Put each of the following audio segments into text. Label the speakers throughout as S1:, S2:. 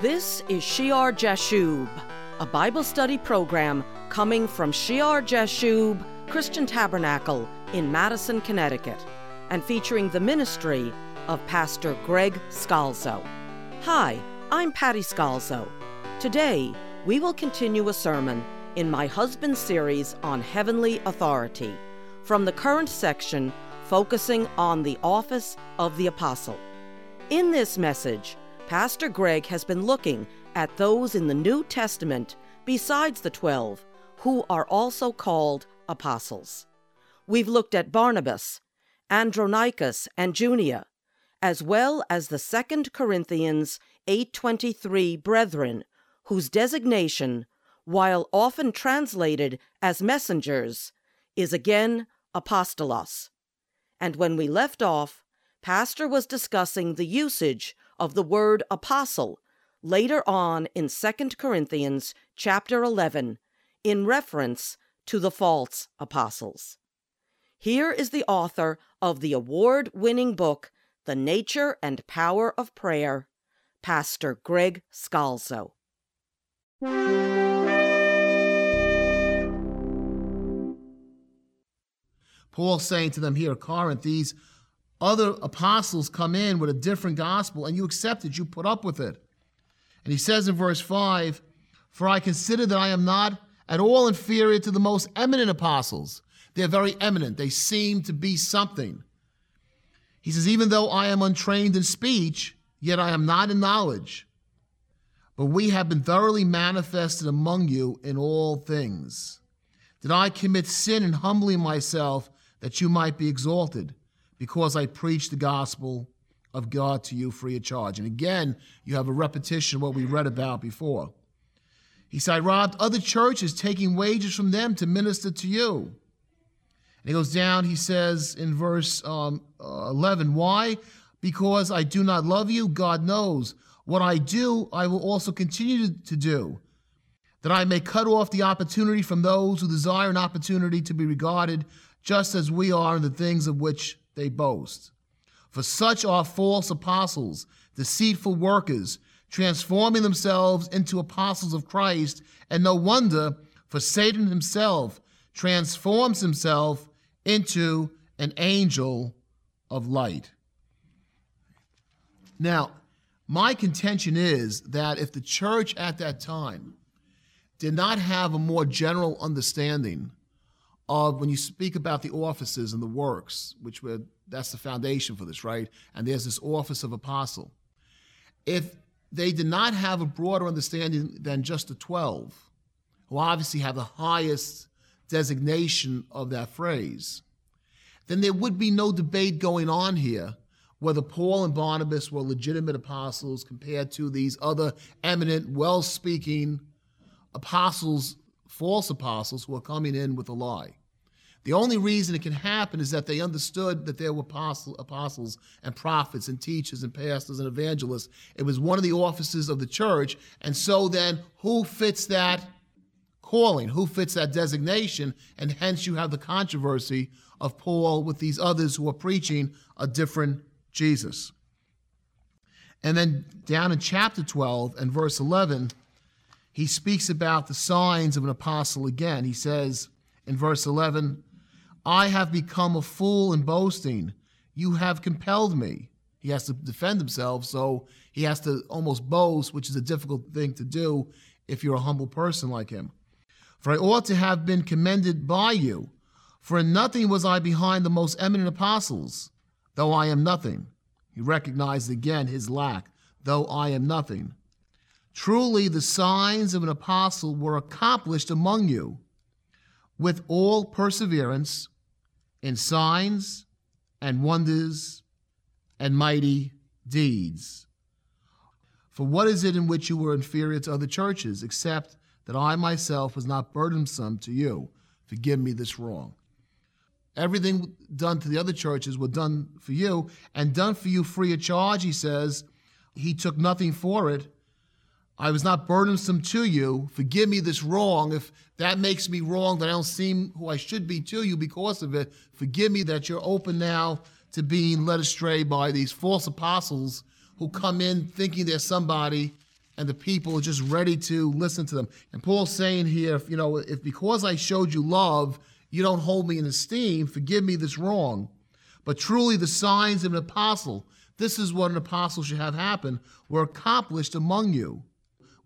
S1: This is Shear Jashub, a Bible study program coming from Shear Jashub Christian Tabernacle in Madison, Connecticut, and featuring the ministry of Pastor Greg Scalzo. Hi, I'm Patty Scalzo. Today, we will continue a sermon in my husband's series on heavenly authority from the current section focusing on the office of the apostle. In this message, Pastor Greg has been looking at those in the New Testament besides the twelve who are also called apostles. We've looked at Barnabas, Andronicus, and Junia, as well as the 2 Corinthians 8:23 brethren, whose designation, while often translated as messengers, is again apostolos. And when we left off, Pastor was discussing the usage of the word apostle later on in 2 Corinthians chapter 11 in reference to the false apostles. Here is the author of the award winning book, The Nature and Power of Prayer, Pastor Greg Scalzo.
S2: Paul saying to them here at Corinth, these other apostles come in with a different gospel and you accept it, you put up with it. And he says in verse 5 For I consider that I am not at all inferior to the most eminent apostles. They're very eminent, they seem to be something. He says, Even though I am untrained in speech, yet I am not in knowledge. But we have been thoroughly manifested among you in all things. Did I commit sin in humbling myself that you might be exalted? Because I preach the gospel of God to you free of charge. And again, you have a repetition of what we read about before. He said, I robbed other churches, taking wages from them to minister to you. And he goes down, he says in verse um, uh, 11, Why? Because I do not love you, God knows. What I do, I will also continue to do, that I may cut off the opportunity from those who desire an opportunity to be regarded just as we are in the things of which they boast. For such are false apostles, deceitful workers, transforming themselves into apostles of Christ, and no wonder, for Satan himself transforms himself into an angel of light. Now, my contention is that if the church at that time did not have a more general understanding of when you speak about the offices and the works, which were that's the foundation for this, right? And there's this office of apostle. If they did not have a broader understanding than just the 12, who obviously have the highest designation of that phrase, then there would be no debate going on here whether Paul and Barnabas were legitimate apostles compared to these other eminent, well speaking apostles, false apostles who are coming in with a lie. The only reason it can happen is that they understood that there were apostle, apostles and prophets and teachers and pastors and evangelists. It was one of the offices of the church. And so then, who fits that calling? Who fits that designation? And hence, you have the controversy of Paul with these others who are preaching a different Jesus. And then down in chapter 12 and verse 11, he speaks about the signs of an apostle again. He says in verse 11, I have become a fool in boasting. You have compelled me. He has to defend himself, so he has to almost boast, which is a difficult thing to do if you're a humble person like him. For I ought to have been commended by you. For in nothing was I behind the most eminent apostles, though I am nothing. He recognized again his lack, though I am nothing. Truly, the signs of an apostle were accomplished among you with all perseverance in signs and wonders and mighty deeds. For what is it in which you were inferior to other churches, except that I myself was not burdensome to you? Forgive me this wrong. Everything done to the other churches was done for you, and done for you free of charge, he says. He took nothing for it. I was not burdensome to you. Forgive me this wrong. If that makes me wrong, that I don't seem who I should be to you because of it, forgive me that you're open now to being led astray by these false apostles who come in thinking they're somebody and the people are just ready to listen to them. And Paul's saying here, if, you know, if because I showed you love, you don't hold me in esteem, forgive me this wrong. But truly, the signs of an apostle, this is what an apostle should have happen, were accomplished among you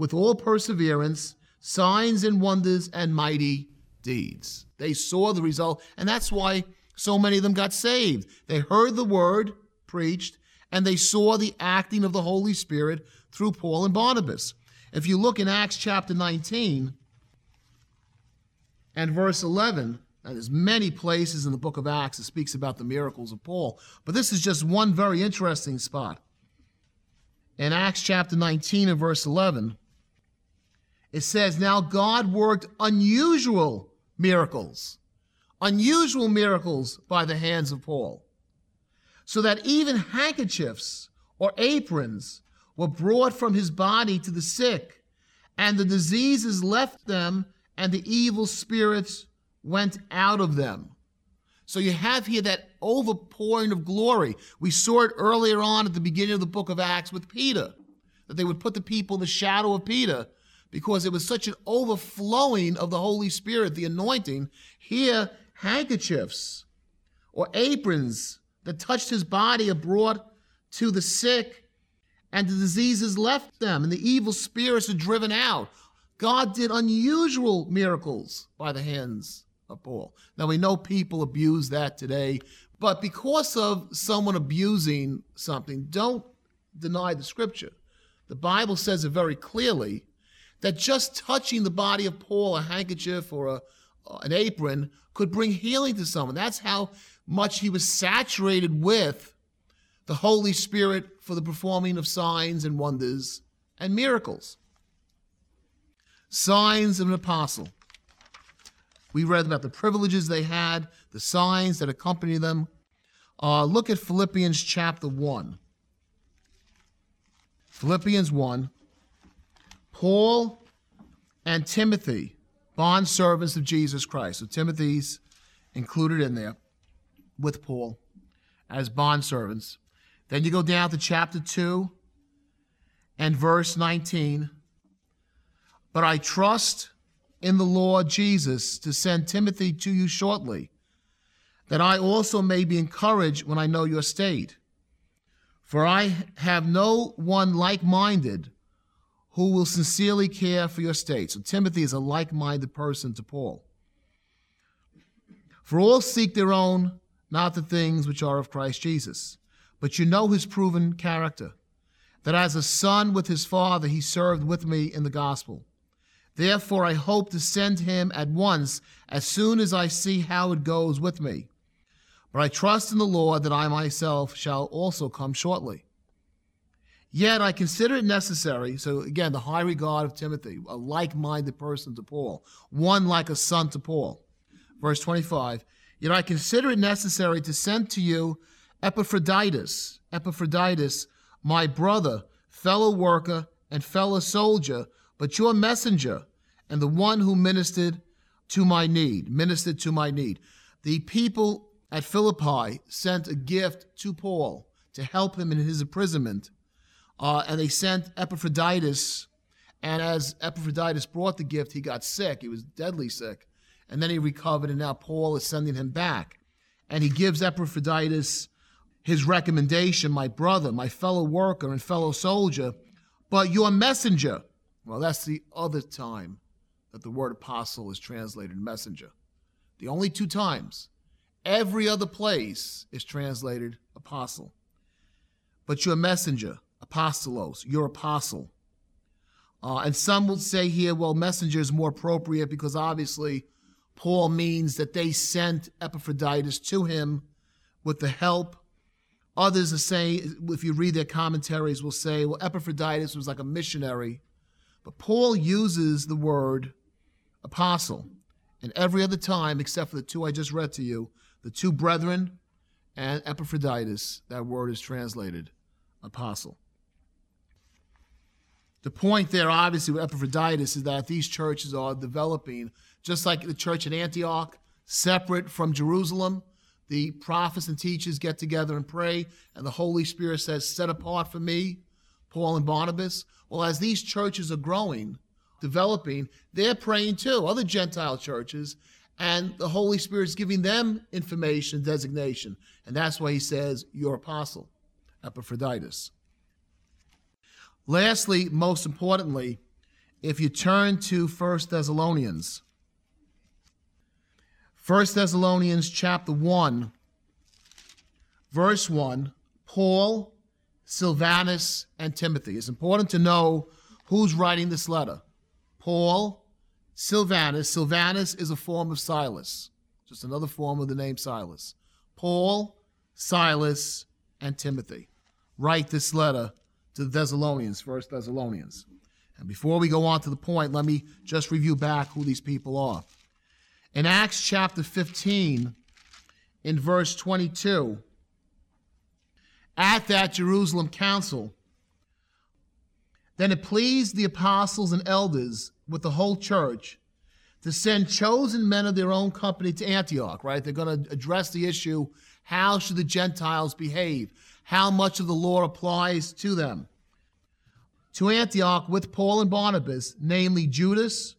S2: with all perseverance, signs and wonders, and mighty deeds. They saw the result, and that's why so many of them got saved. They heard the word preached, and they saw the acting of the Holy Spirit through Paul and Barnabas. If you look in Acts chapter 19 and verse 11, now, there's many places in the book of Acts that speaks about the miracles of Paul, but this is just one very interesting spot. In Acts chapter 19 and verse 11, it says, Now God worked unusual miracles, unusual miracles by the hands of Paul, so that even handkerchiefs or aprons were brought from his body to the sick, and the diseases left them, and the evil spirits went out of them. So you have here that overpouring of glory. We saw it earlier on at the beginning of the book of Acts with Peter, that they would put the people in the shadow of Peter because it was such an overflowing of the Holy Spirit, the anointing. Here, handkerchiefs or aprons that touched his body are brought to the sick, and the diseases left them, and the evil spirits are driven out. God did unusual miracles by the hands of Paul. Now, we know people abuse that today, but because of someone abusing something, don't deny the scripture. The Bible says it very clearly that just touching the body of Paul, a handkerchief or a, uh, an apron, could bring healing to someone. That's how much he was saturated with the Holy Spirit for the performing of signs and wonders and miracles. Signs of an apostle. We read about the privileges they had, the signs that accompany them. Uh, look at Philippians chapter 1. Philippians 1. Paul and Timothy, bond servants of Jesus Christ. So Timothy's included in there with Paul as bond servants. Then you go down to chapter 2 and verse 19. But I trust in the Lord Jesus to send Timothy to you shortly, that I also may be encouraged when I know your state. For I have no one like minded who will sincerely care for your state. So Timothy is a like minded person to Paul. For all seek their own, not the things which are of Christ Jesus. But you know his proven character, that as a son with his father, he served with me in the gospel. Therefore, I hope to send him at once as soon as I see how it goes with me. But I trust in the Lord that I myself shall also come shortly. Yet I consider it necessary, so again, the high regard of Timothy, a like minded person to Paul, one like a son to Paul. Verse 25 Yet I consider it necessary to send to you Epaphroditus, Epaphroditus, my brother, fellow worker, and fellow soldier but your messenger and the one who ministered to my need, ministered to my need. The people at Philippi sent a gift to Paul to help him in his imprisonment, uh, and they sent Epaphroditus. And as Epaphroditus brought the gift, he got sick. He was deadly sick. And then he recovered, and now Paul is sending him back. And he gives Epaphroditus his recommendation, my brother, my fellow worker, and fellow soldier, but your messenger well, that's the other time that the word apostle is translated messenger. The only two times. Every other place is translated apostle. But you're a messenger, apostolos, you're apostle. Uh, and some will say here, well, messenger is more appropriate because obviously Paul means that they sent Epaphroditus to him with the help. Others are saying, if you read their commentaries, will say, well, Epaphroditus was like a missionary but Paul uses the word apostle. And every other time, except for the two I just read to you, the two brethren and Epaphroditus, that word is translated apostle. The point there, obviously, with Epaphroditus is that these churches are developing, just like the church in Antioch, separate from Jerusalem. The prophets and teachers get together and pray, and the Holy Spirit says, Set apart for me Paul and Barnabas? Well, as these churches are growing, developing, they're praying too, other Gentile churches, and the Holy Spirit is giving them information, designation. And that's why he says, Your apostle, Epaphroditus. Lastly, most importantly, if you turn to 1 Thessalonians, 1 Thessalonians chapter 1, verse 1, Paul, Silvanus, and Timothy. It's important to know who's writing this letter. Paul, Silvanus. Silvanus is a form of Silas, just another form of the name Silas. Paul, Silas, and Timothy write this letter to the Thessalonians, First Thessalonians. And before we go on to the point, let me just review back who these people are. In Acts chapter 15, in verse 22, at that Jerusalem council, then it pleased the apostles and elders with the whole church to send chosen men of their own company to Antioch, right? They're going to address the issue how should the Gentiles behave? How much of the law applies to them? To Antioch with Paul and Barnabas, namely Judas,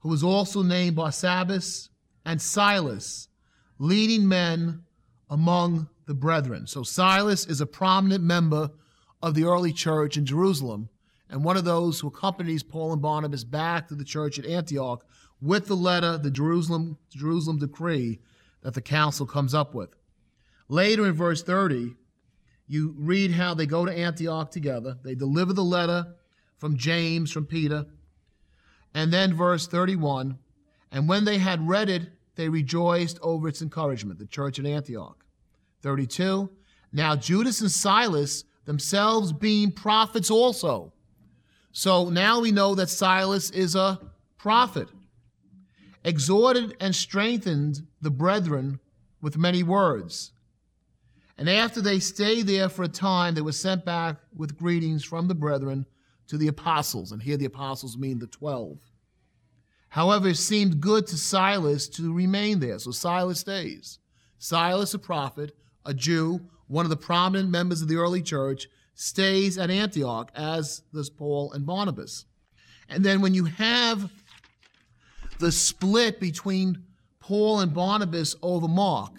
S2: who was also named Barsabbas, and Silas, leading men among the brethren. So Silas is a prominent member of the early church in Jerusalem and one of those who accompanies Paul and Barnabas back to the church at Antioch with the letter, the Jerusalem, Jerusalem decree that the council comes up with. Later in verse 30, you read how they go to Antioch together. They deliver the letter from James, from Peter. And then verse 31 and when they had read it, they rejoiced over its encouragement, the church at Antioch. 32 Now Judas and Silas, themselves being prophets also. So now we know that Silas is a prophet. Exhorted and strengthened the brethren with many words. And after they stayed there for a time, they were sent back with greetings from the brethren to the apostles. And here the apostles mean the twelve. However, it seemed good to Silas to remain there. So Silas stays. Silas, a prophet, a Jew, one of the prominent members of the early church, stays at Antioch, as does Paul and Barnabas. And then when you have the split between Paul and Barnabas over Mark,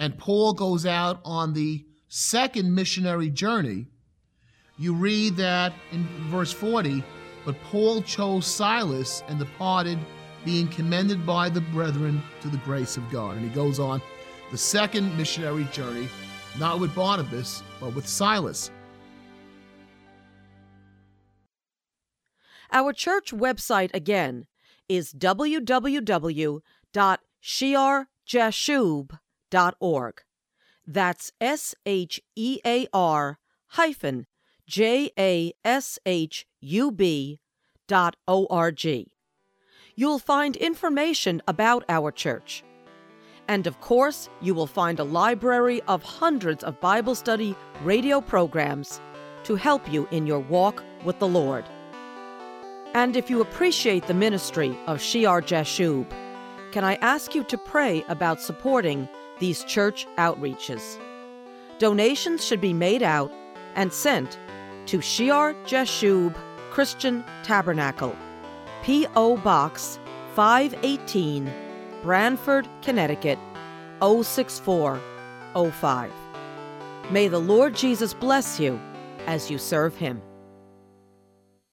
S2: and Paul goes out on the second missionary journey, you read that in verse 40 but Paul chose Silas and departed, being commended by the brethren to the grace of God. And he goes on the second missionary journey, not with Barnabas, but with Silas.
S1: Our church website again is www.shearjashub.org. That's S H E A R hyphen J A S H U B dot O R G. You'll find information about our church. And of course, you will find a library of hundreds of Bible study radio programs to help you in your walk with the Lord. And if you appreciate the ministry of Shear Jashub, can I ask you to pray about supporting these church outreaches? Donations should be made out and sent to Shear Jashub Christian Tabernacle, P.O. Box 518, Branford, Connecticut 06405. May the Lord Jesus bless you as you serve him.